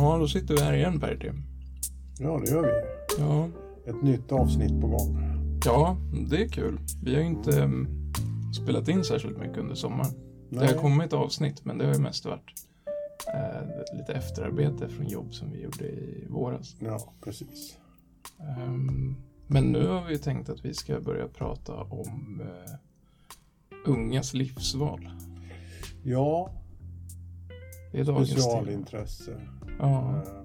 Ja, då sitter vi här igen Pertti. Ja, det gör vi. Ja. Ett nytt avsnitt på gång. ja, det är kul. Vi har ju inte mm, spelat in särskilt mycket under sommaren. Det Nej. har kommit avsnitt, men det har ju mest varit eh, lite efterarbete från jobb som vi gjorde i våras. Ja, precis. Ehm, men nu har vi tänkt att vi ska börja prata om eh, ungas livsval. Ja, Det är dagens tema. Ja, Eh,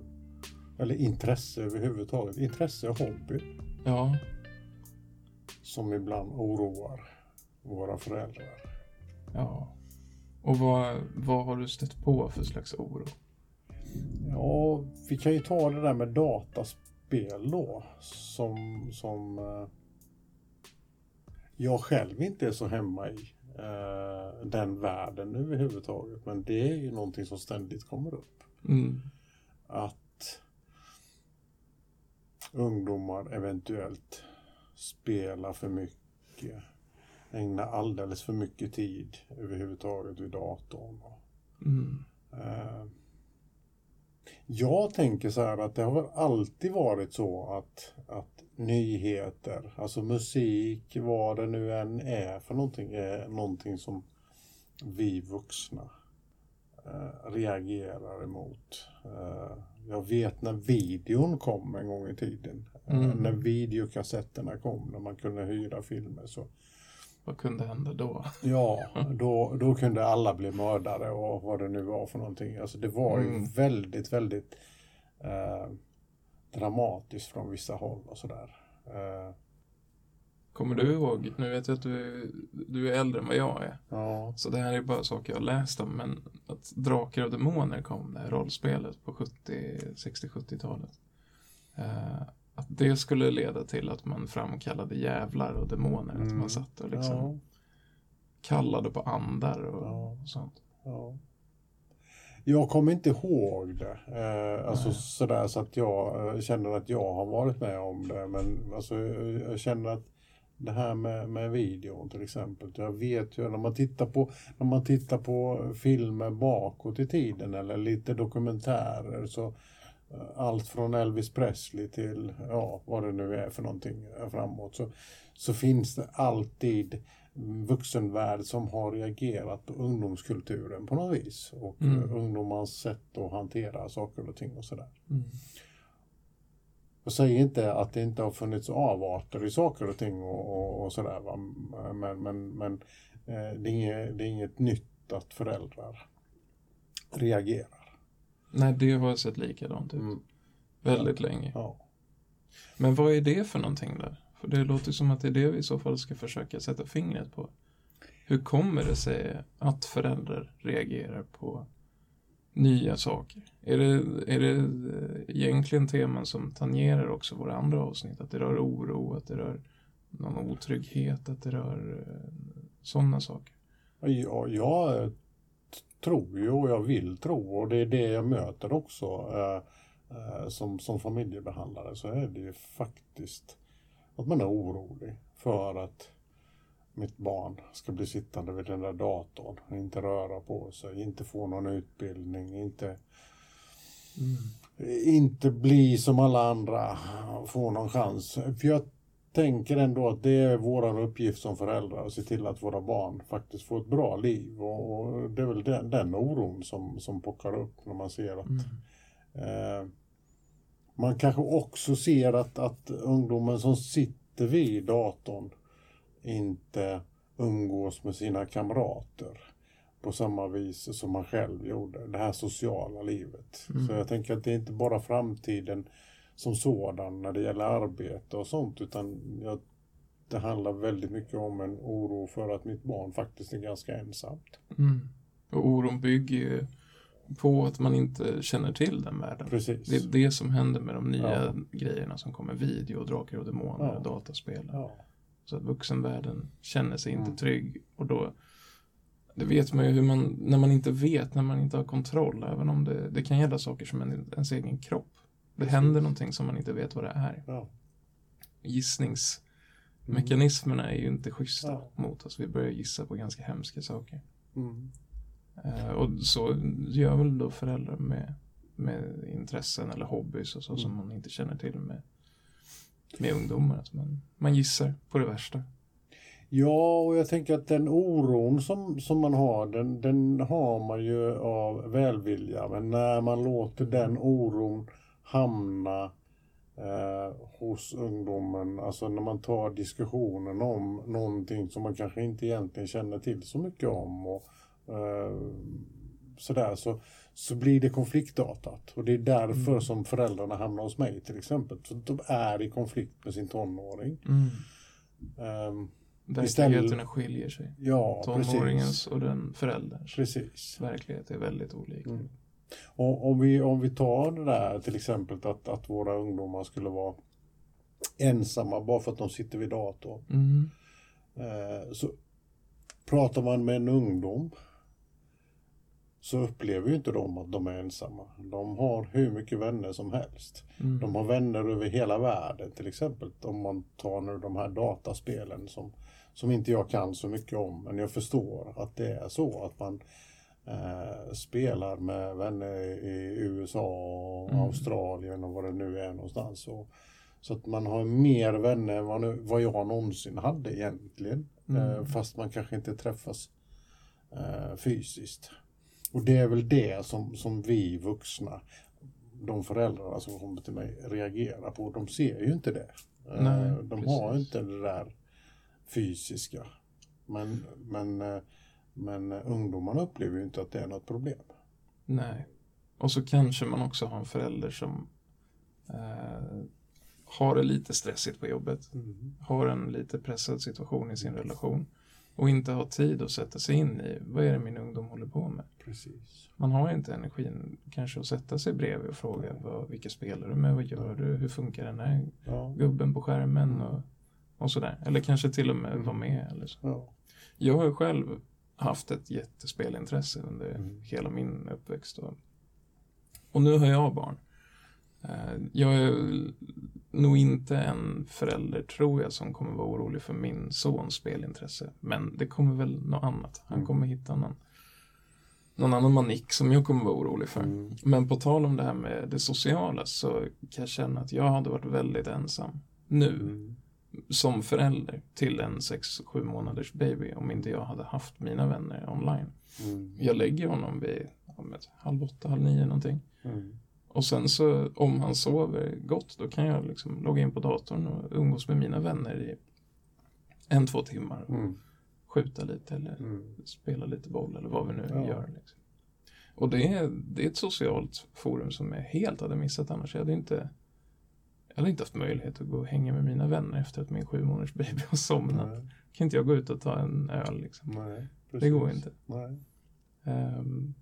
Eller intresse överhuvudtaget. Intresse och hobby ja, som ibland oroar våra föräldrar. ja. Och vad, vad har du stött på för slags oro? Ja, vi kan ju ta det där med dataspel då. Som, som eh, jag själv inte är så hemma i. eh, den världen överhuvudtaget. Men det är ju någonting som ständigt kommer upp. Mm. Att ungdomar eventuellt spelar för mycket. Ägnar alldeles för mycket tid överhuvudtaget vid datorn. Mm. Eh, Jag tänker så här att det har väl alltid varit så att, att nyheter, alltså musik, vad det nu än är för någonting, är någonting som vi vuxna reagerar emot. Eh, jag vet när videon kom en gång i tiden. Eh, Mm. När videokassetterna kom, när man kunde hyra filmer så Vad kunde hända då? Ja, då, då kunde alla bli mördare och vad det nu var för någonting. Alltså det var ju Mm. väldigt, väldigt eh, dramatiskt från vissa håll och sådär. Eh, Kommer du ihåg? Nu vet jag att du, är- du är äldre än vad jag är. ja, Så det här är bara saker jag har läst om. Men att Drakar och Demoner kom, det här rollspelet på 70, 60-70-talet. Eh, att det skulle leda till att man framkallade jävlar och demoner. Att Mm. man satt och liksom ja, kallade på andar och, Ja. och sånt. ja. Jag kommer inte ihåg det. Eh, alltså Nej. sådär så att jag eh, känner att jag har varit med om det. Men alltså, jag, jag känner att det här med, med videon till exempel. Jag vet ju när man tittar på när man tittar på filmer bakåt i tiden eller lite dokumentärer så eh, allt från Elvis Presley till ja, vad det nu är för någonting eh, framåt så, så finns det alltid vuxenvärld som har reagerat på ungdomskulturen på något vis och Mm. mm. ungdomars sätt att hantera saker och ting och sådär. Mm. Jag säger inte att det inte har funnits avarter i saker och ting och, och, och sådär. Va? Men, men, men eh, det, är inget, det är inget nytt att föräldrar reagerar. Nej, det har sett likadant ut. Mm. Väldigt länge. Ja. Men vad är det för någonting där? För det låter som att det är det vi i så fall ska försöka sätta fingret på. Hur kommer det sig att föräldrar reagerar på nya saker? Är det, är det eh, egentligen teman som tangerar också våra andra avsnitt? Att det rör oro, att det rör någon otrygghet, att det rör eh, sådana saker? Ja, jag tror ju och jag vill tro och det är det jag möter också eh, som, som familjebehandlare så är det ju faktiskt att man är orolig för att mitt barn ska bli sittande vid den där datorn, inte röra på sig, inte få någon utbildning, inte, inte bli som alla andra, få någon chans. För jag tänker ändå att det är vår uppgift som föräldrar att se till att våra barn faktiskt får ett bra liv. Och, och det är väl den, den oron som, som pockar upp när man ser att Mm. eh, man kanske också ser att, att ungdomen som sitter vid datorn inte umgås med sina kamrater på samma vis som man själv gjorde. Det här sociala livet. Mm. Så jag tänker att det är inte bara framtiden som sådan när det gäller arbete och sånt utan jag, det handlar väldigt mycket om en oro för att mitt barn faktiskt är ganska ensamt. Mm. Och oron bygger ju på att man inte känner till den världen. Precis. Det är det som händer med de nya Ja. grejerna som kommer. Video, drakar och demoner Ja. dataspel. Ja. Så att vuxenvärlden känner sig inte Mm. trygg. Och då, det vet man ju hur man, när man inte vet, när man inte har kontroll. Även om det, det kan gälla saker som en, ens egen kropp. Det händer någonting som man inte vet vad det är. Ja. Gissningsmekanismerna är ju inte schyssta Ja. mot oss. Vi börjar gissa på ganska hemska saker. Mm. Eh, och så gör väl då föräldrar med med intressen eller hobbys och så som Mm. man inte känner till med, med ungdomar. Att man, man gissar på det värsta. Ja, och jag tänker att den oron som, som man har, den, den har man ju av välvilja. Men när man låter den oron hamna eh, hos ungdomen, alltså när man tar diskussionen om någonting som man kanske inte egentligen känner till så mycket om och eh, sådär, så, så blir det konfliktartat. Och det är därför Mm. som föräldrarna hamnar hos mig till exempel. För de är i konflikt med sin tonåring. Mm. Ehm, Verkligheterna skiljer sig. ja, precis. Tonåringens och den förälderns Precis. verklighet är väldigt olika. Mm. Och om, vi, om vi tar det där till exempel att, att våra ungdomar skulle vara ensamma bara för att de sitter vid datorn. Mm. Eh, så pratar man med en ungdom så upplever ju inte de att de är ensamma. De har hur mycket vänner som helst. Mm. De har vänner över hela världen till exempel. Om man tar nu de här dataspelen som, som inte jag kan så mycket om. Men jag förstår att det är så att man eh, spelar med vänner i USA och Mm. Australien och vad det nu är någonstans. Och, så att man har mer vänner än vad, nu, vad jag någonsin hade egentligen. Mm. Eh, fast man kanske inte träffas eh, fysiskt. Och det är väl det som, som vi vuxna, de föräldrarna som kommer till mig, reagerar på. De ser ju inte det. Eh, Nej, de har precis. inte det där fysiska. Men, men, eh, men ungdomarna upplever ju inte att det är något problem. Nej. Och så kanske man också har en förälder som eh, har det lite stressigt på jobbet. Har en lite pressad situation i sin relation. Och inte har tid att sätta sig in i vad är det min ungdom håller på med. Precis. Man har inte energin kanske att sätta sig bredvid och fråga vad, vilka spelar du med, vad gör du, hur funkar den här Ja. gubben på skärmen och, och sådär. Eller kanske till och med Mm. vara med. Eller så. Ja. Jag har själv haft ett jättespelintresse under Mm. hela min uppväxt. Och, och nu har jag barn. Eh, Jag är nog inte en förälder, tror jag, som kommer vara orolig för min sons spelintresse. Men det kommer väl något annat. Han Mm. kommer hitta någon, någon annan manik som jag kommer vara orolig för. Mm. Men på tal om det här med det sociala så kan jag känna att jag hade varit väldigt ensam nu Mm. som förälder till en 6-7 månaders baby om inte jag hade haft mina vänner online. Mm. Jag lägger honom vid halv åtta, halv nio någonting. Mm. Och sen så om han sover gott då kan jag liksom logga in på datorn och umgås med mina vänner i en, två timmar. Mm. skjuta lite eller Mm. spela lite boll eller vad vi nu Ja. gör. Liksom. Och det är, det är ett socialt forum som jag helt hade missat annars. Jag hade inte, jag hade inte haft möjlighet att gå och hänga med mina vänner efter att min sju månaders baby har somnat. Nej. Kan inte jag gå ut och ta en öl liksom. Nej. Det går inte. Ehm,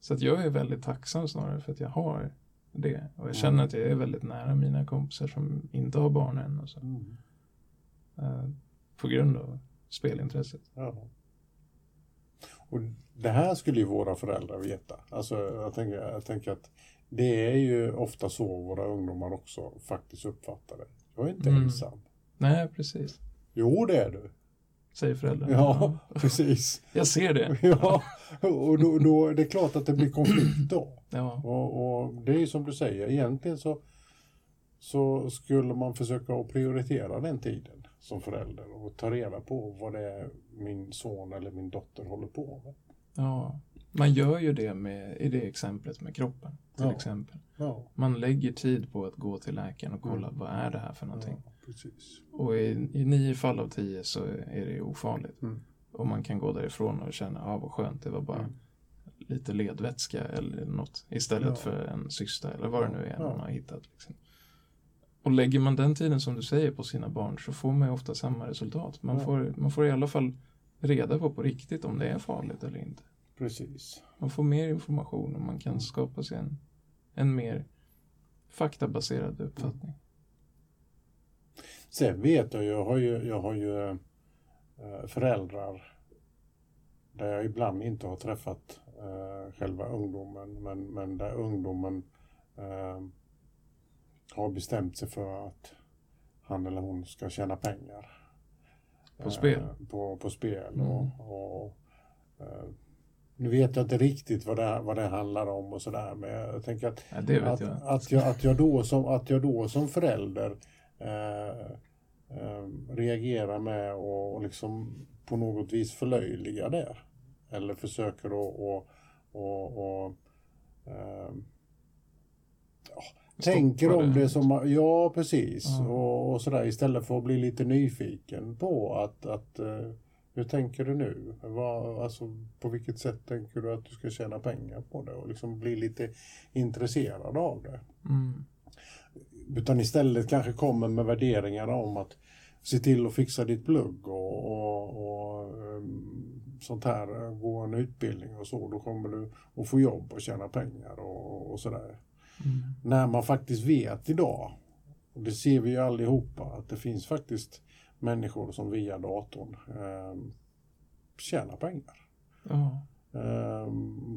så att jag är väldigt tacksam snarare för att jag har det. Och jag känner att jag är väldigt nära mina kompisar som inte har barn än. Och så, Mm. eh, på grund av spelintresset. Ja. Och det här skulle ju våra föräldrar veta. Alltså, jag, tänker, jag tänker att det är ju ofta så våra ungdomar också faktiskt uppfattar det. Jag är inte Mm. ensam. Nej, precis. Jo, det är du. Säger föräldrarna. Ja, precis. Jag ser det. Ja, och då, då är det klart att det blir konflikt då. Ja. Och, och det är ju som du säger, egentligen så, så skulle man försöka att prioritera den tiden som förälder och ta reda på vad det är min son eller min dotter håller på med. ja. Man gör ju det med, i det exemplet med kroppen. Till Ja. exempel. Ja, Man lägger tid på att gå till läkaren och kolla Mm. vad är det här för någonting. ja precis. Och i, i nio fall av tio så är det ofarligt. Mm. Och man kan gå därifrån och känna, ja ah, vad skönt, det var bara Mm. lite ledvätska eller något. Istället Ja. för en cysta eller vad det nu är Ja. man har hittat. Liksom. Och lägger man den tiden som du säger på sina barn så får man ju ofta samma resultat. Man, Ja. får, man får i alla fall reda på på riktigt om det är farligt eller inte. Precis. Man får mer information och man kan skapa sig en, en mer faktabaserad uppfattning. Sen vet jag jag har ju, jag har ju eh, föräldrar där jag ibland inte har träffat eh, själva ungdomen men, men där ungdomen eh, har bestämt sig för att han eller hon ska tjäna pengar. På spel? Eh, på, på spel Mm. och, och eh, nu vet jag inte riktigt vad det, vad det handlar om och sådär, men jag tänker att, Ja, att, jag. att, jag, att, jag då som, att jag då som förälder reagerar med och, och liksom på något vis förlöjligar det. Eller försöker att och, och, och, eh, ja, tänker om det. det som, ja precis, Ja. och, och sådär istället för att bli lite nyfiken på att, att eh, hur tänker du nu? Vad, alltså, på vilket sätt tänker du att du ska tjäna pengar på det? Och liksom bli lite intresserad av det. Mm. Utan istället kanske kommer med värderingarna om att se till att fixa ditt plugg och, och, och ehm, sånt här, gå en utbildning och så. Då kommer du att få jobb och tjäna pengar och, och sådär. Mm. När man faktiskt vet idag, och det ser vi ju allihopa, att det finns faktiskt människor som via datorn eh, tjänar pengar. Ja. Eh,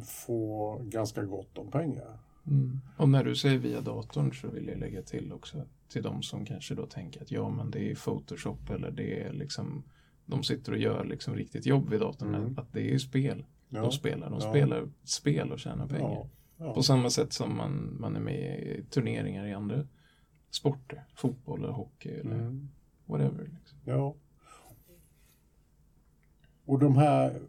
får ganska gott om pengar. Mm. Och när du säger via datorn så vill jag lägga till också till de som kanske då tänker att ja men det är Photoshop eller det är liksom de sitter och gör liksom riktigt jobb vid datorn. Mm. Att det är ju spel Ja, de spelar. De ja. spelar spel och tjänar pengar. ja, ja. På samma sätt som man, man är med i turneringar i andra sporter. Fotboll eller hockey eller Mm. whatever. Liksom. Ja. Och de här...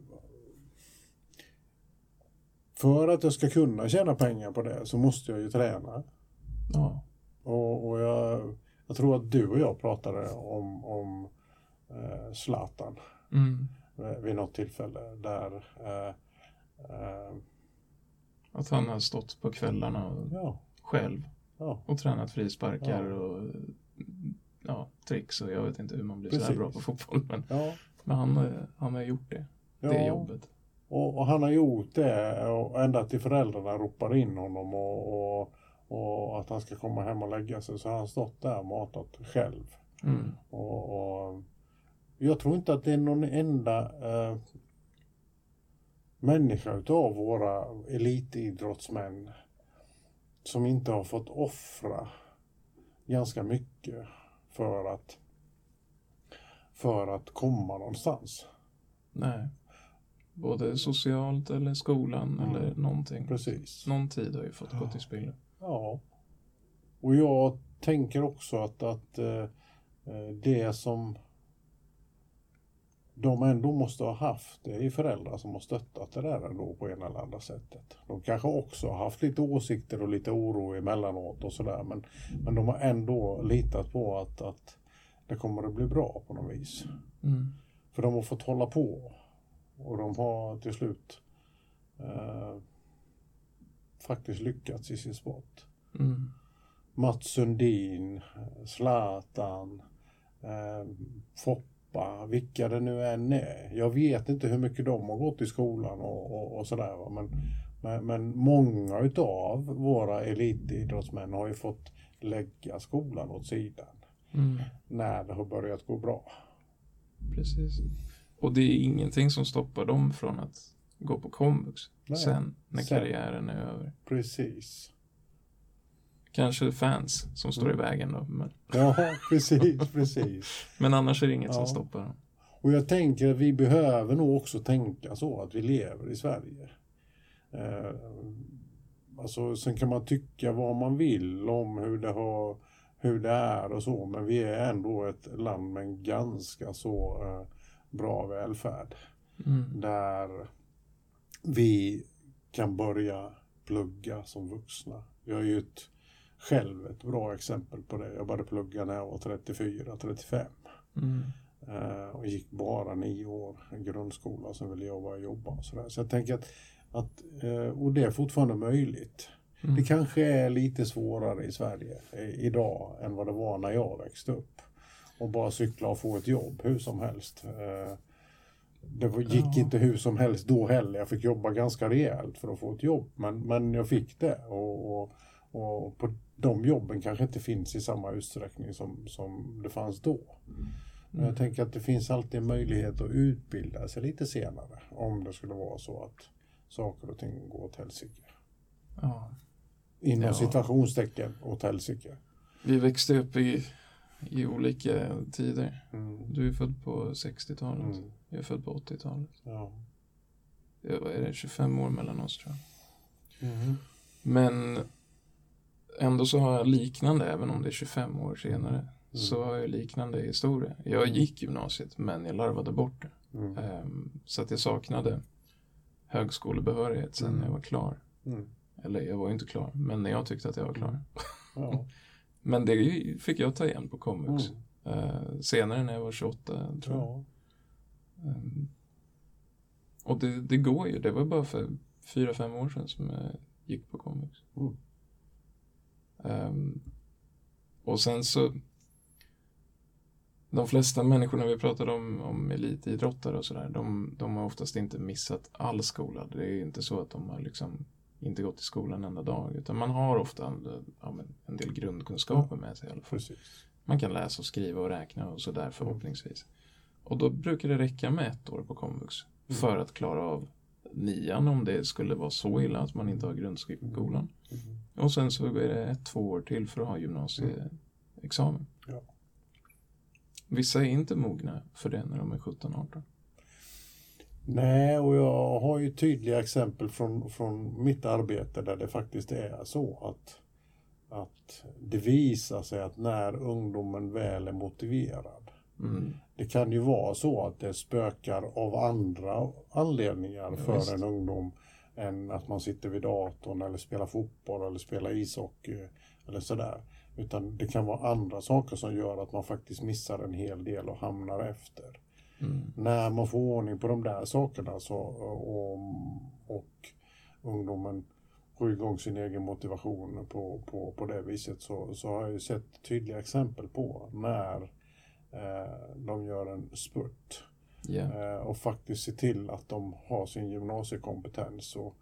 För att jag ska kunna tjäna pengar på det så måste jag ju träna. Ja. Och, och jag, jag tror att du och jag pratade om, om eh, Zlatan Mm. vid något tillfälle där eh, eh, Att han har stått på kvällarna och ja, själv ja, och tränat frisparkar och ja, tricks och jag vet inte hur man blir så Precis. här bra på fotboll. Men, men han, eh, han har gjort det. Det jobbet. Och, och han har gjort det och ända till föräldrarna ropar in honom och, och, och att han ska komma hem och lägga sig så har han stått där och matat själv. Mm. Och, jag tror inte att det är någon enda eh, människa utav våra elitidrottsmän som inte har fått offra ganska mycket för att för att komma någonstans. Nej. Både socialt eller skolan Mm. eller någonting. Precis. Någon tid har ju fått gå till spillo. Ja. Och jag tänker också att, att eh, eh, det som de ändå måste ha haft, det är föräldrar som har stöttat det där ändå på ena eller andra sättet. De kanske också har haft lite åsikter och lite oro emellanåt och sådär men, men de har ändå litat på att, att det kommer att bli bra på något vis. Mm. För de har fått hålla på och de har till slut eh, faktiskt lyckats i sin sport. Mm. Mats Sundin, Zlatan, eh, Foppa, vilka det nu än är. Jag vet inte hur mycket de har gått i skolan och, och, och sådär. Men, men, men många utav våra elitidrottsmän har ju fått lägga skolan åt sidan Mm. när det har börjat gå bra. Precis. Och det är ingenting som stoppar dem från att gå på komvux Nej. sen när Sen. karriären är över. Precis. Kanske fans som står i Mm. vägen då. Men, Ja, precis, precis. men annars är det inget som Ja. stoppar dem. Och jag tänker att vi behöver nog också tänka så att vi lever i Sverige. Eh, alltså, sen kan man tycka vad man vill om hur det, har, hur det är och så, men vi är ändå ett land med en ganska så eh, bra välfärd. Mm. Där vi kan börja plugga som vuxna. Jag är ju ett, själv ett bra exempel på det. Jag började plugga när jag var 34-35. Mm. Eh, och gick bara nio år i grundskola, sen ville jag bara jobba och sådär. Så jag tänker att, att eh, och det är fortfarande möjligt. Mm. Det kanske är lite svårare i Sverige eh, idag än vad det var när jag växte upp. Och bara cykla och få ett jobb hur som helst. Eh, det gick inte hur som helst då heller. Jag fick jobba ganska rejält för att få ett jobb. Men, men jag fick det. Och, och, och på de jobben kanske inte finns i samma utsträckning som, som det fanns då. Men Mm. jag tänker att det finns alltid möjlighet att utbilda sig lite senare. Om det skulle vara så att saker och ting går åt helsike. Ja. Inom Ja. situationstecken åt helsike. Vi växte upp i, i olika tider. Mm. Du är född på 60-talet. Mm. Jag är född på 80-talet. Ja. vad är det, 25 år mellan oss tror jag. Mm. Men ändå så har jag liknande, även om det är 25 år senare, så har jag liknande historia. Jag Mm. gick gymnasiet, men jag larvade bort det. Mm. Ehm, så att jag saknade högskolebehörighet sen Mm. när jag var klar. Mm. Eller jag var ju inte klar, men när jag tyckte att jag var klar. Ja. Men det fick jag ta igen på komvux. Mm. Eh, senare när jag var 28 tror jag. Ja. Ehm, och det, det går ju. Det var bara för fyra, fem år sedan som jag gick på komvux. Mm. Ehm, och sen så de flesta människorna vi pratade om, om elitidrottare och sådär, de, de har oftast inte missat all skola. Det är inte så att de har liksom inte gått i skolan en enda dag, utan man har ofta en, ja, en del grundkunskaper med sig i alla fall. Precis. Man kan läsa och skriva och räkna och sådär förhoppningsvis. Och då brukar det räcka med ett år på komvux Mm. för att klara av nian om det skulle vara så illa att man inte har grundskolan. Mm. Och sen så är det ett, två år till för att ha gymnasieexamen. Ja. Vissa är inte mogna för det när de är 17-18. Nej, och jag har ju tydliga exempel från, från mitt arbete där det faktiskt är så att, att det visar sig att när ungdomen väl är motiverad Mm. Det kan ju vara så att det spökar av andra anledningar Ja, för visst. en ungdom än att man sitter vid datorn eller spelar fotboll eller spelar ishockey eller sådär. Utan det kan vara andra saker som gör att man faktiskt missar en hel del och hamnar efter. Mm. När man får ordning på de där sakerna så, och, och ungdomen får igång sin egen motivation på, på, på det viset så, så har jag ju sett tydliga exempel på när eh, de gör en spurt Ja. eh, och faktiskt ser till att de har sin gymnasiekompetens och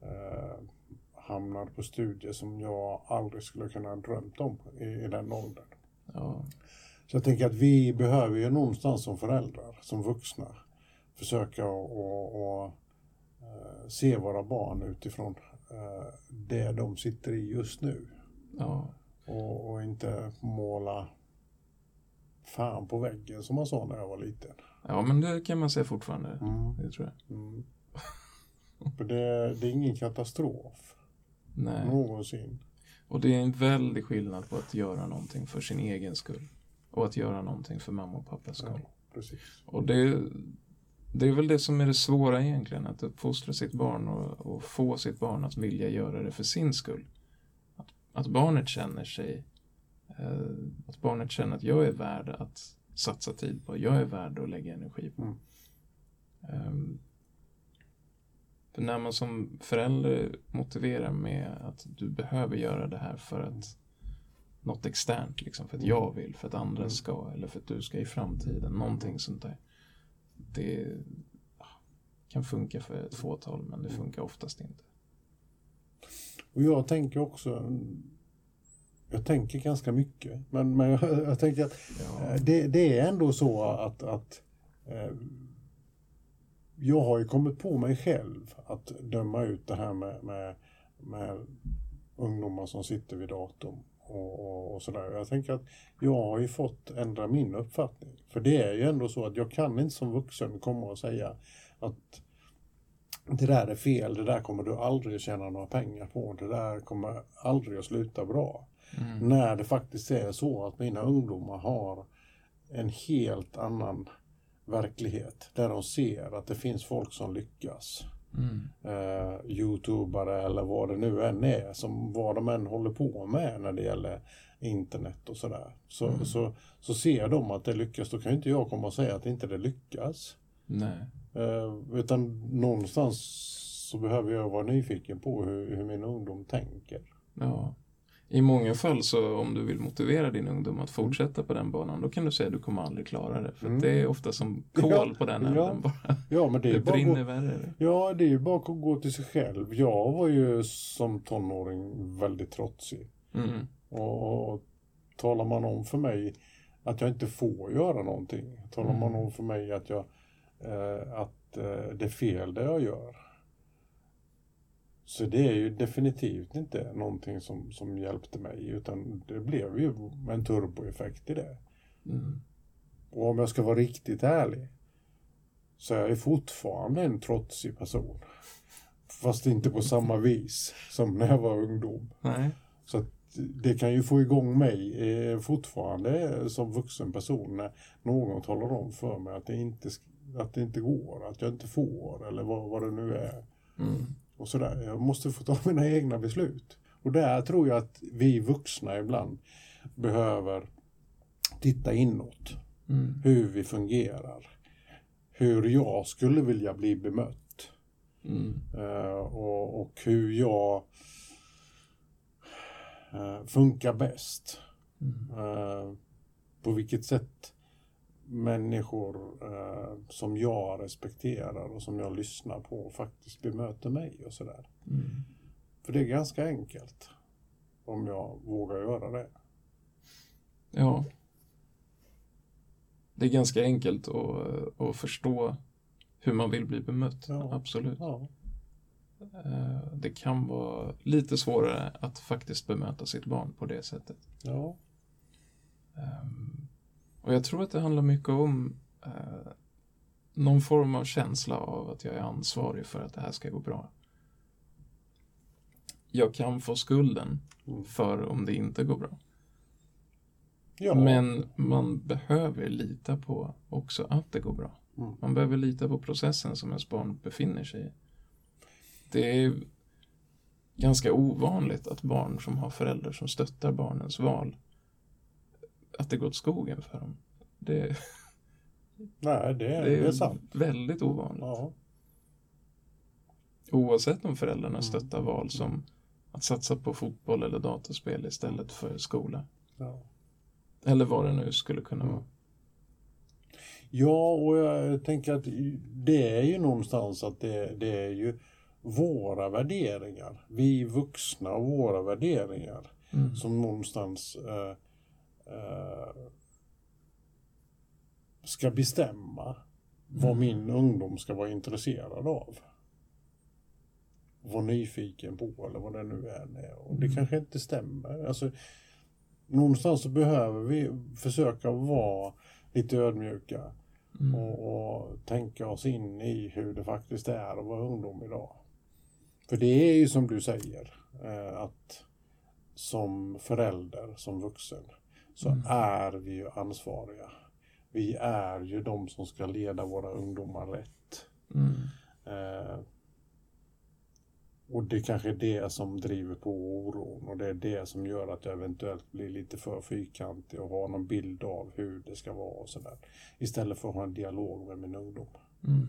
eh, hamnar på studier som jag aldrig skulle kunna ha drömt om i, i den åldern. ja. Så jag tänker att vi behöver ju någonstans som föräldrar, som vuxna, försöka att eh, se våra barn utifrån eh, det de sitter i just nu. ja. Och, och inte måla fan på väggen som man sa när jag var liten. Ja, men det kan man säga fortfarande. Mm. Det tror jag. Mm. För det, det är ingen katastrof Nej. någonsin. Och det är en väldig skillnad på att göra någonting för sin egen skull och att göra någonting för mamma och pappas skull. Ja. Och det, det är väl det som är det svåra egentligen, att uppfostra sitt barn och, och få sitt barn att vilja göra det för sin skull. Att, att barnet känner sig, eh, att barnet känner att jag är värd att satsa tid på, jag är värd att lägga energi på. Mm. Ehm, för när man som förälder motiverar med att du behöver göra det här för att något externt, liksom, för att jag vill, för att andra Mm. ska eller för att du ska i framtiden, någonting sånt där. Det kan funka för ett fåtal, men det funkar oftast inte. Och jag tänker också, jag tänker ganska mycket, men, men jag, jag tänker att Ja, Eh, Det, det är ändå så att, att eh, jag har ju kommit på mig själv att döma ut det här med, med, med ungdomar som sitter vid datorn och, och, och sådär. Jag tänker att jag har ju fått ändra min uppfattning. För det är ju ändå så att jag kan inte som vuxen komma och säga att det där är fel, det där kommer du aldrig tjäna några pengar på, det där kommer aldrig att sluta bra. mm, När det faktiskt är så att mina ungdomar har en helt annan verklighet. Där de ser att det finns folk som lyckas. Mm, Eh, Youtubare eller vad det nu än är. Som vad de än håller på med när det gäller internet och sådär. Så, Mm. så, så ser de att det lyckas. Då kan ju inte jag komma och säga att inte det lyckas. nej, Eh, utan någonstans så behöver jag vara nyfiken på hur, hur min ungdom tänker. ja. I många fall så om du vill motivera din ungdom att fortsätta på den banan, då kan du säga att du kommer aldrig klara det. För Mm. det är ofta som kol Ja, på den ja. änden bara. Ja, men det är Det brinner gå- värre. Ja, det är ju bara att gå till sig själv. Jag var ju som tonåring väldigt trotsig. Mm. Och, och talar man om för mig att jag inte får göra någonting. Talar man Mm. om för mig att, jag, eh, att eh, det är fel det jag gör. Så det är ju definitivt inte någonting som, som hjälpte mig. Utan det blev ju en turboeffekt i det. Mm. Och om jag ska vara riktigt ärlig Så jag är fortfarande en trotsig person. Fast inte på samma vis som när jag var ungdom. Nej. Så det kan ju få igång mig eh, fortfarande som vuxen person när någon talar om för mig att det inte, att det inte går, att jag inte får eller vad, vad det nu är. Mm. Och sådär. Jag måste få ta mina egna beslut. Och där tror jag att vi vuxna ibland behöver titta inåt. Mm. Hur vi fungerar. Hur jag skulle vilja bli bemött. Mm. Eh, och, och hur jag eh, funkar bäst. Mm. Eh, på vilket sätt människor eh, som jag respekterar och som jag lyssnar på faktiskt bemöter mig och sådär. Mm. För det är ganska enkelt. Om jag vågar göra det. Ja. Det är ganska enkelt att, att förstå hur man vill bli bemött. Ja. Absolut. Ja. Eh, Det kan vara lite svårare att faktiskt bemöta sitt barn på det sättet. Ja. Och jag tror att det handlar mycket om eh, någon form av känsla av att jag är ansvarig för att det här ska gå bra. Jag kan få skulden Mm. för om det inte går bra. ja. Men man behöver lita på också att det går bra. Mm. Man behöver lita på processen som ens barn befinner sig i. Det är ganska ovanligt att barn som har föräldrar som stöttar barnens val, att det gått skogen för dem. Det, Nej, det är, det det är sant. väldigt ovanligt. Ja. Oavsett om föräldrarna Mm. stöttar val som att satsa på fotboll eller dataspel istället för skola. Ja. Eller vad det nu skulle kunna Mm. vara. ja, och jag tänker att det är ju någonstans att det, det är ju våra värderingar. Vi vuxna och våra värderingar Mm. som någonstans eh, ska bestämma vad Mm. min ungdom ska vara intresserad av. Vara nyfiken på eller vad det nu än är. Och det Mm. kanske inte stämmer. Alltså, någonstans så behöver vi försöka vara lite ödmjuka Mm. och, och tänka oss in i hur det faktiskt är att vara ungdom idag. För det är ju som du säger, eh, att som förälder, som vuxen, så Mm. är vi ju ansvariga. Vi är ju de som ska leda våra ungdomar rätt. Mm. Eh, och det kanske är det som driver på oron och det är det som gör att jag eventuellt blir lite för fyrkantig och har någon bild av hur det ska vara och sådär. Istället för att ha en dialog med min ungdom. Mm.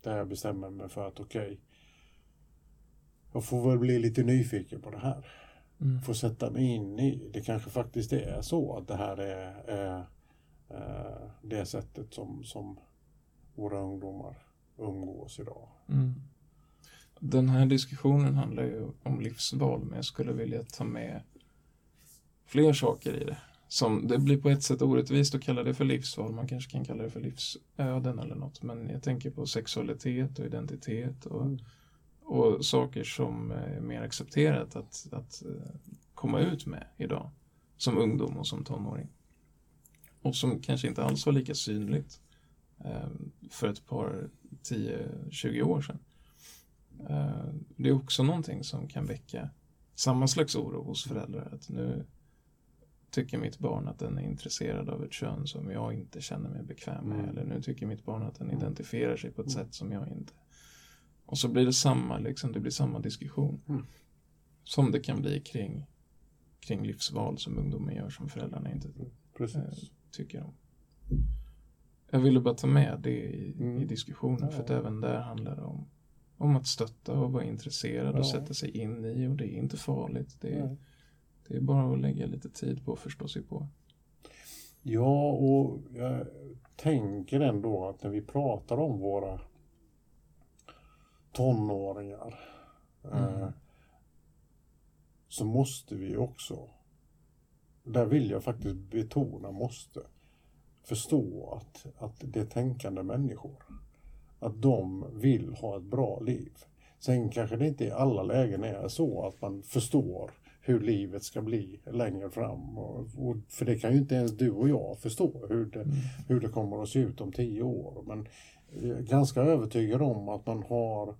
Där jag bestämmer mig för att okej, jag får väl bli lite nyfiken på det här. Mm. Få sätta mig in i, det kanske faktiskt är så att det här är, är, är det sättet som, som våra ungdomar umgås idag. Mm. Den här diskussionen handlar ju om livsval, men jag skulle vilja ta med fler saker i det. Som, det blir på ett sätt orättvist att kalla det för livsval, man kanske kan kalla det för livsöden eller något, men jag tänker på sexualitet och identitet och, Mm. Och saker som är mer accepterat att, att eh, komma ut med idag, som ungdom och som tonåring. Och som kanske inte alls var lika synligt eh, för ett par 10-20 år sedan. Eh, Det är också någonting som kan väcka samma slags oro hos föräldrar. Att nu tycker mitt barn att den är intresserad av ett kön som jag inte känner mig bekväm med. Mm. Eller nu tycker mitt barn att den identifierar sig på ett Mm. sätt som jag inte. Och så blir det samma, liksom, det blir samma diskussion. Mm. Som det kan bli kring, kring livsval som ungdomen gör som föräldrarna inte Precis. tycker om. Jag ville bara ta med det i, Mm. i diskussionen för att även där handlar det om, om att stötta och vara intresserad och sätta sig in i och det är inte farligt. Det är, det är bara att lägga lite tid på att förstå sig på. Ja, och jag tänker ändå att när vi pratar om våra tonåringar eh, Mm. så måste vi också, där vill jag faktiskt betona måste, förstå att, att det är tänkande människor. Att de vill ha ett bra liv. Sen kanske det inte i alla lägen är så att man förstår hur livet ska bli längre fram. Och, och, för det kan ju inte ens du och jag förstå hur det, Mm. hur det kommer att se ut om tio år. Men ganska övertygad om att man har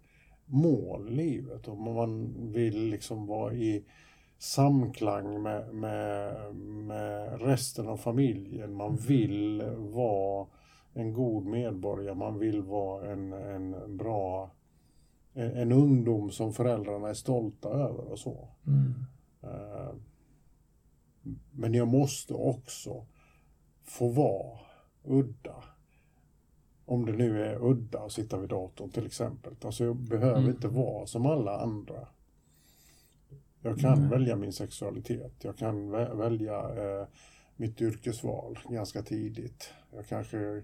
mål i livet och man vill liksom vara i samklang med, med, med resten av familjen. Man vill vara en god medborgare, man vill vara en, en bra en, en ungdom som föräldrarna är stolta över och så. Mm. Eh, Men jag måste också få vara udda. Om det nu är udda att sitta vid datorn till exempel. Alltså jag behöver Mm. inte vara som alla andra. Jag kan Nej. välja min sexualitet. Jag kan vä- välja eh, mitt yrkesval ganska tidigt. Jag kanske...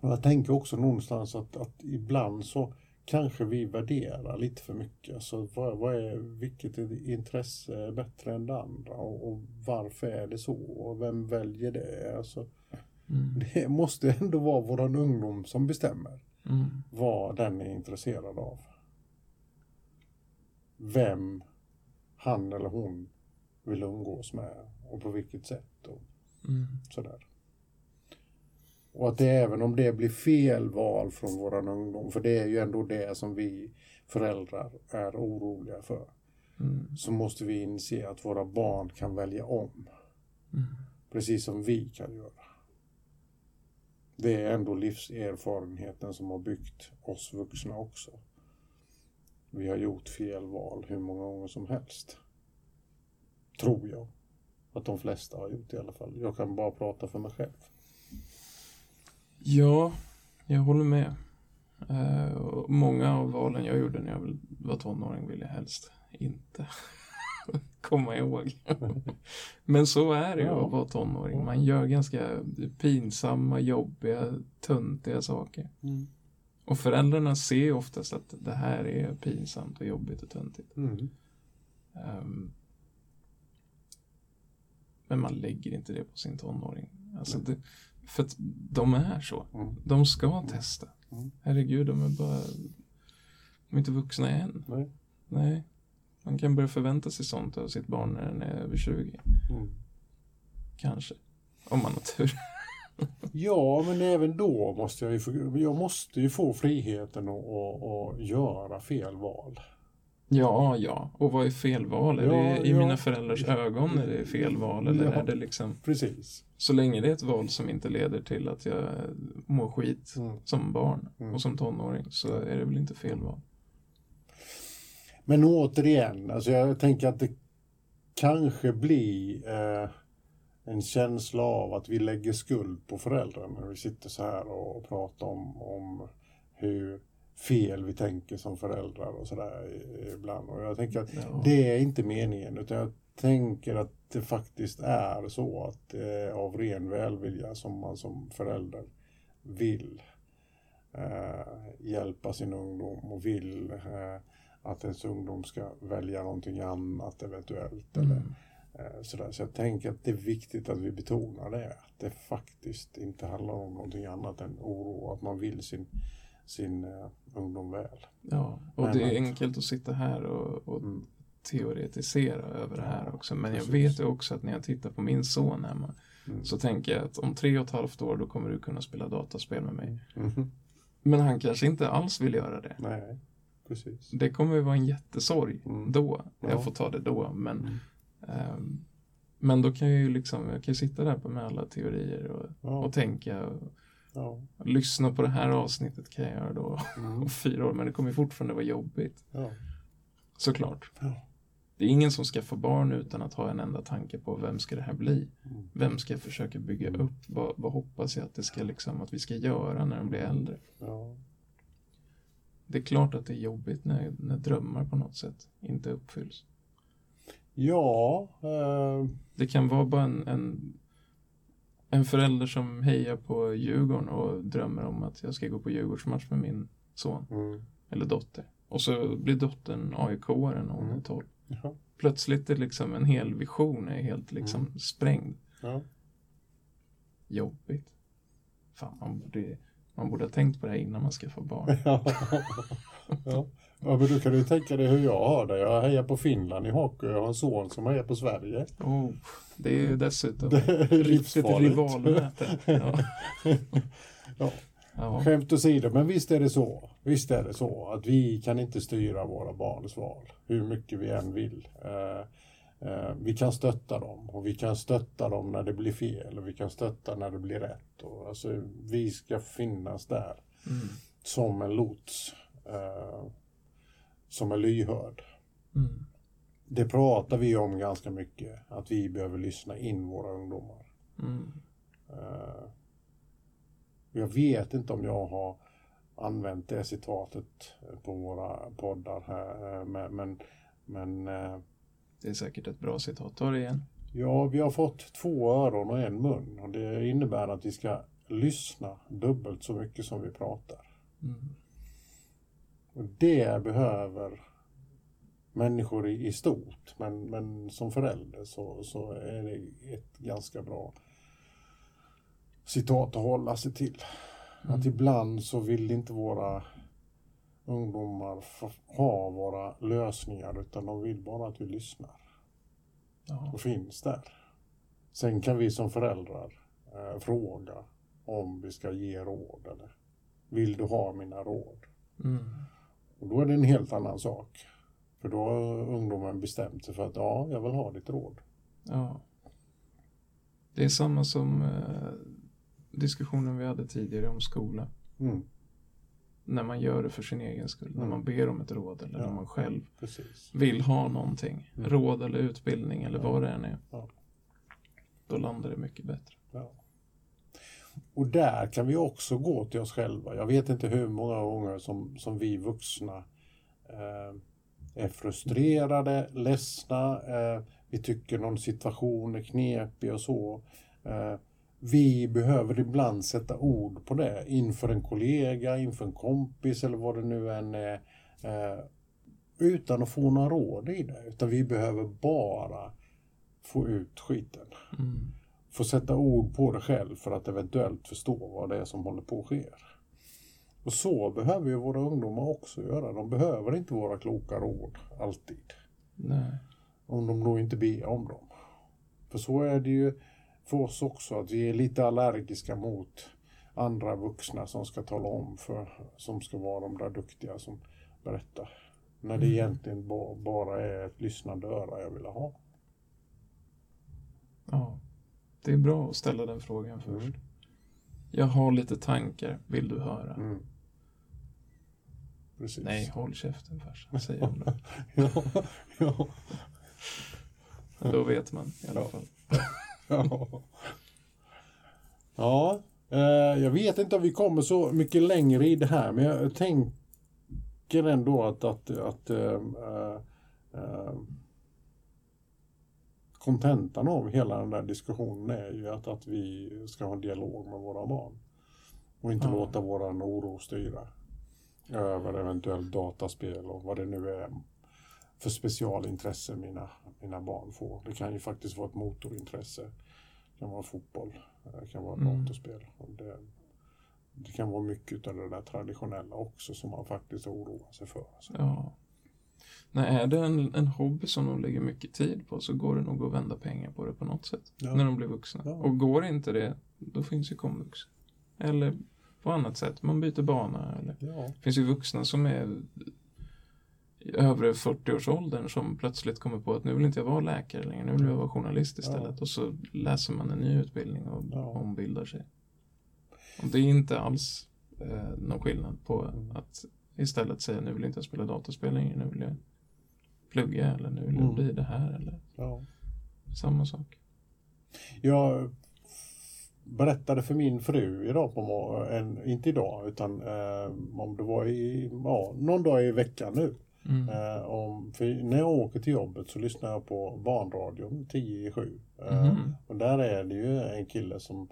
Jag tänker också någonstans att, att ibland så kanske vi värderar lite för mycket. Så vad, vad är, vilket intresse är bättre än det andra? Och, och varför är det så? Och vem väljer det? Alltså, Mm. det måste ändå vara våran ungdom som bestämmer Mm. vad den är intresserad av. Vem han eller hon vill umgås med och på vilket sätt och Mm. sådär. Och att det även om det blir fel val från våran ungdom, för det är ju ändå det som vi föräldrar är oroliga för, Mm. så måste vi inse att våra barn kan välja om. Mm. Precis som vi kan göra. Det är ändå livserfarenheten som har byggt oss vuxna också. Vi har gjort fel val hur många gånger som helst. Tror jag. Att de flesta har gjort i alla fall. Jag kan bara prata för mig själv. Ja, jag håller med. Eh, många av valen jag gjorde när jag var tonåring vill jag helst inte komma ihåg. Men så är det ju Ja. att vara tonåring. Man gör ganska pinsamma, jobbiga, töntiga saker. Och föräldrarna ser oftast att det här är pinsamt och jobbigt och töntigt. Mm. Ehm, men man lägger inte det på sin tonåring. Alltså det, för att de är så. Mm. De ska testa. Mm. Herregud, de är bara... De är inte vuxna än. Nej. Nej. Man kan börja förvänta sig sånt av sitt barn när den är över 20. Mm. Kanske. Om man har tur. Ja, men även då måste jag ju få, jag måste ju få friheten att, att, att göra fel val. Ja, ja. Och vad är fel val? Är Ja, det i ja. mina föräldrars ögon är det fel val? Eller Ja. är det liksom... Precis. Så länge det är ett val som inte leder till att jag mår skit Mm. som barn Mm. och som tonåring så är det väl inte fel val. Men återigen, alltså jag tänker att det kanske blir eh, en känsla av att vi lägger skuld på föräldrarna när vi sitter så här och pratar om, om hur fel vi tänker som föräldrar och sådär ibland. Och jag tänker att Ja. det är inte meningen utan jag tänker att det faktiskt är så att det är av ren välvilja som man som förälder vill eh, hjälpa sin ungdom och vill eh, att ens ungdom ska välja någonting annat eventuellt. Eller, Mm. eh, sådär. Så jag tänker att det är viktigt att vi betonar det. Att det faktiskt inte handlar om någonting annat än oro. Att man vill sin, sin eh, ungdom väl. Ja, och Men det är att- enkelt att sitta här och, och Mm. teoretisera över det här också. Men jag precis. vet ju också att när jag tittar på min son hemma Mm. så tänker jag att om tre och ett halvt år då kommer du kunna spela dataspel med mig. Mhm. Men han kanske inte alls vill göra det. Nej, precis. Det kommer ju vara en jättesorg Mm. då. Ja. Jag får ta det då. Men, Mm. ehm, men då kan jag ju liksom, jag kan sitta där med alla teorier och, Ja, och tänka. Och, ja. lyssna på det här avsnittet kan jag göra då Mm. om fyra år. Men det kommer ju fortfarande vara jobbigt. ja. Såklart. Det är ingen som ska få barn utan att ha en enda tanke på vem ska det här bli? Mm. Vem ska jag försöka bygga upp? Vad, vad hoppas jag att det ska liksom, att vi ska göra när de blir äldre? Det är klart att det är jobbigt när, när drömmar på något sätt inte uppfylls. Ja, eh, Det kan vara bara en, en, en förälder som hejar på Djurgården och drömmer om att jag ska gå på Djurgårdsmatch med min son mm. eller dotter. Och så blir dottern AIK-are när hon är Mm. 12. ja. Plötsligt är liksom en hel vision är helt liksom Mm. sprängd. Ja. Jobbigt. Fan, man borde, man borde ha tänkt på det här innan man skaffade barn. ja. ja. men du kan ju tänka dig hur jag har det. Jag hejar på Finland i hockey. Jag har en son som hejar på Sverige. Oh, det är ju dessutom Det är riktigt rivalmöte. Ja. Ja. Ja. Skämt åsido, men visst är det så. Visst är det så att vi kan inte styra våra barns val, hur mycket vi än vill. Eh, vi kan stötta dem och vi kan stötta dem när det blir fel och vi kan stötta när det blir rätt. Och, alltså, vi ska finnas där Mm. som en lots eh, som är lyhörd. Mm. Det pratar vi om ganska mycket, att vi behöver lyssna in våra ungdomar. Mm. Eh, jag vet inte om jag har använt det citatet på våra poddar här, eh, men, men, men eh, Det är säkert ett bra citat. Ta det igen. ja, vi har fått två öron och en mun och det innebär att vi ska lyssna dubbelt så mycket som vi pratar. Mm. Och det behöver människor i, i stort, men, men som förälder så, så är det ett ganska bra citat att hålla sig till. Mm. Att ibland så vill inte våra ungdomar ha våra lösningar utan de vill bara att vi lyssnar Ja. och finns där. Sen kan vi som föräldrar eh, fråga om vi ska ge råd eller vill du ha mina råd? Mm. Och då är det en helt annan sak. För då har ungdomen bestämt sig för att ja, jag vill ha ditt råd. ja. Det är samma som eh, diskussionen vi hade tidigare om skola. Mm, När man gör det för sin egen skull. När Mm. man ber om ett råd eller Ja. när man själv precis. vill ha någonting. Mm. Råd eller utbildning eller Ja. vad det än är. Ja. Då landar det mycket bättre. Och där kan vi också gå till oss själva. Jag vet inte hur många gånger som, som vi vuxna eh, är frustrerade, ledsna, eh, vi tycker någon situation är knepig och så. Eh, vi behöver ibland sätta ord på det inför en kollega, inför en kompis eller vad det nu än är. Eh, utan att få några råd i det. Utan vi behöver bara få ut skiten Mm. få sätta ord på det själv för att eventuellt förstå vad det är som håller på att ske. Och så behöver ju våra ungdomar också göra. De behöver inte våra kloka råd alltid. Nej. Om de då inte ber om dem. För så är det ju för oss också att vi är lite allergiska mot andra vuxna som ska tala om för, som ska vara de där duktiga som berättar. När det Mm. egentligen ba- bara är ett lyssnande öra jag vill ha. Ja. Det är bra att ställa den frågan först. Mm. Jag har lite tankar. Vill du höra? Mm. Precis. Nej, håll käften farsan, säger hon ja, ja. Då vet man i alla Ja. fall. Ja, ja eh, jag vet inte om vi kommer så mycket längre i det här, men jag tänker ändå att, att, att eh, eh, kontentan av hela den där diskussionen är ju att, att vi ska ha en dialog med våra barn. Och inte Ja. låta våran oro styra över eventuellt dataspel och vad det nu är för specialintresse mina, mina barn får. Det kan ju faktiskt vara ett motorintresse. Det kan vara fotboll, det kan vara Mm. datorspel. Det, det kan vara mycket av det där traditionella också som man faktiskt oroar sig för. alltså. Ja. Nej, är det en, en hobby som de lägger mycket tid på så går det nog att vända pengar på det på något sätt. Ja. När de blir vuxna. Ja. Och går inte det, då finns ju komvux. Eller på annat sätt, man byter bana. Eller. Ja, Det finns ju vuxna som är övre 40-årsåldern som plötsligt kommer på att nu vill inte jag vara läkare längre, nu vill jag vara journalist istället. Och så läser man en ny utbildning och Ja. ombildar sig. Och det är inte alls eh, någon skillnad på Mm. att istället säga nu vill inte jag spela dataspel längre, nu vill jag plugga eller nu vill jag Mm. bli det här eller ja. samma sak. Jag berättade för min fru idag på morgonen, inte idag utan eh, om det var i, ja, någon dag i veckan nu. Mm. Eh, om, när jag åker till jobbet så lyssnar jag på barnradion 10 i 7. Eh, Mhm. Och där är det ju en kille som,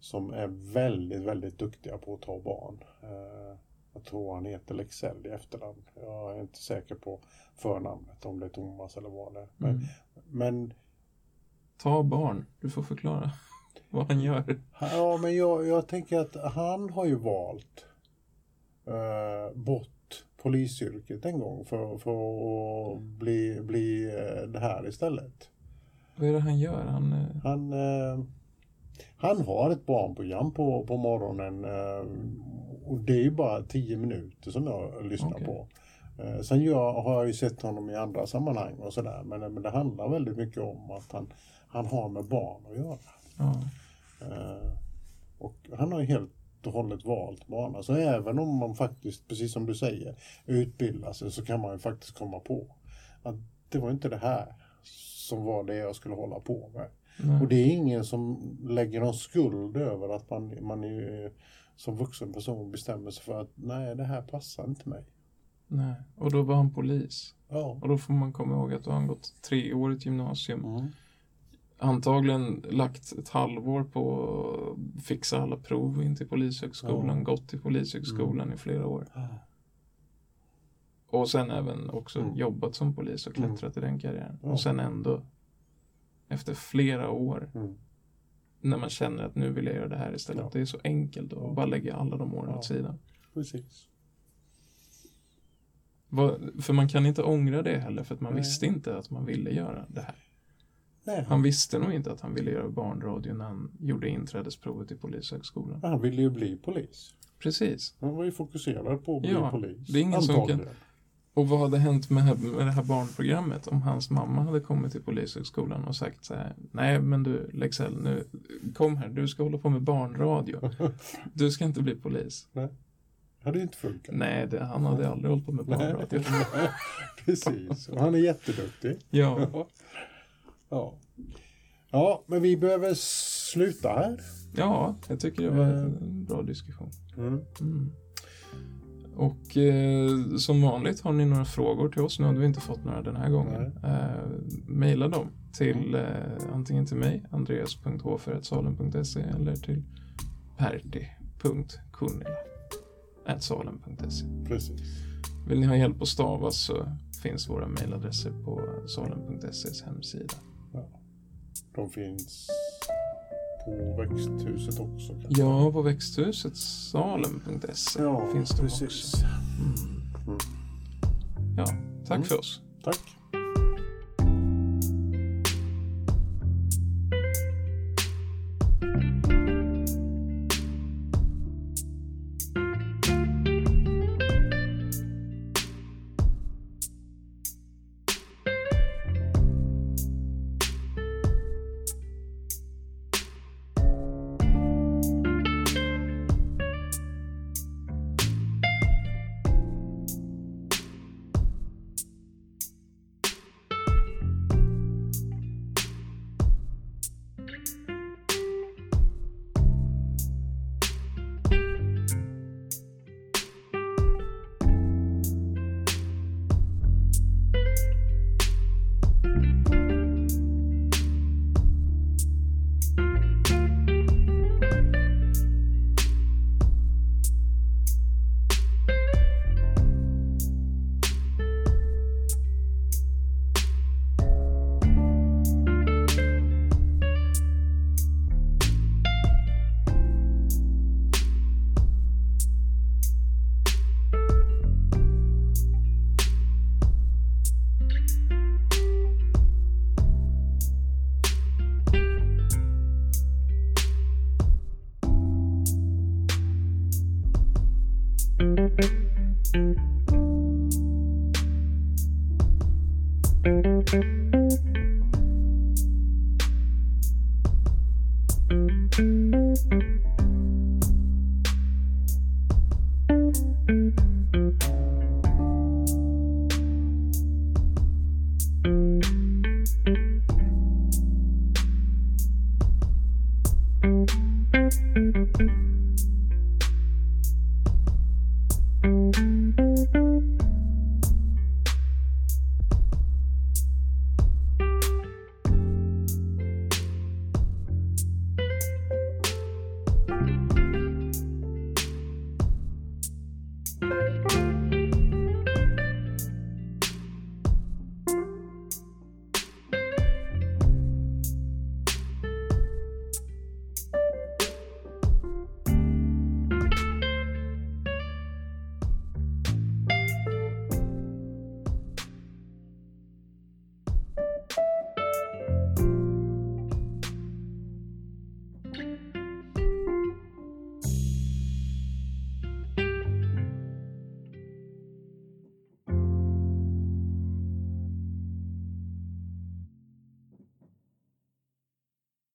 som är väldigt, väldigt duktiga på att ta barn. Eh, jag tror han heter Lexell i efternamn. Jag är inte säker på förnamnet, om det är Thomas eller vad det är. Men, Mm. men Ta barn, du får förklara vad han gör. Ja, men jag, jag tänker att han har ju valt eh, bort polisyrket en gång för, för att bli, bli eh, det här istället. Vad är det han gör? Han, eh, Han, eh, Han har ett barnprogram på, på morgonen och det är ju bara tio minuter som jag lyssnar Okej. på. Sen jag, har jag ju sett honom i andra sammanhang och sådär men, men det handlar väldigt mycket om att han, han har med barn att göra. Ja. Och han har ju helt och hållet valt bana. Så även om man faktiskt, precis som du säger, utbildar sig så kan man ju faktiskt komma på att det var inte det här som var det jag skulle hålla på med. Nej. Och det är ingen som lägger någon skuld över att man, man är, som vuxen person bestämmer sig för att nej, det här passar inte mig. Nej. Och då var han polis. Ja. Och då får man komma ihåg att då har han gått treårigt gymnasium. Mm. Antagligen lagt ett halvår på att fixa alla prov in till polishögskolan. Ja. Mm. Gått till polishögskolan i flera år. Och sen även också Mm. jobbat som polis och klättrat i den karriären. Och sen ändå efter flera år Mm. när man känner att nu vill jag göra det här istället. Ja. Det är så enkelt att bara lägga alla de åren Ja. åt sidan. Precis. För man kan inte ångra det heller för att man Nej. visste inte att man ville göra det här. Nej, Han visste nog inte att han ville göra barnradio när han gjorde inträdesprovet till polishögskolan. han ville ju bli polis. Precis. Han var ju fokuserad på att bli Ja, polis. det är ingen som Antagligen. Och vad hade hänt med, med det här barnprogrammet om hans mamma hade kommit till polishögskolan och sagt så här Nej men du Lexell, nu kom här, du ska hålla på med barnradio. Du ska inte bli polis. Det hade inte funkat. Nej, det, han hade aldrig hållit på med barnradio. Precis, och han är jätteduktig. Ja, Ja. ja, men vi behöver sluta här. ja, jag tycker det var en bra diskussion. Mm. Mm. Och eh, som vanligt har ni några frågor till oss. Nu har vi inte fått några den här gången. Eh, maila dem till eh, antingen till mig, andreas.hfr.salen.se eller till perti.kunnila.salen.se. Precis. Vill ni ha hjälp att stava så finns våra mailadresser på salen.ses hemsida. De finns på växthuset också. kanske. Ja, på växthuset salen.se ja finns de precis. också. Mm. Mm. Ja, tack Mm. för oss. Tack.